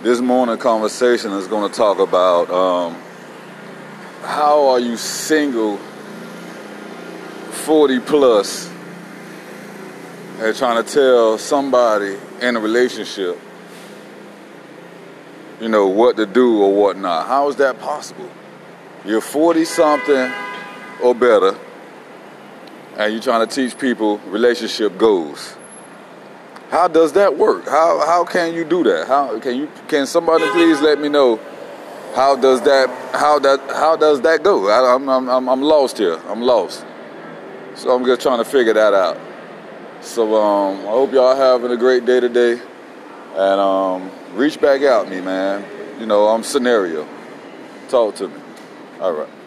This morning conversation is going to talk about um, how are you single 40 plus and trying to tell somebody in a relationship, you know, what to do or what not. How is that possible? You're 40 something or better and you're trying to teach people relationship goals. How does that work? How how can you do that? How can you can somebody please let me know how does that how that how does that go? I, am I'm, I'm I'm lost here. I'm lost. So I'm just trying to figure that out. So um, I hope y'all having a great day today, and um, reach back out me, man. You know I'm scenario. Talk to me. All right.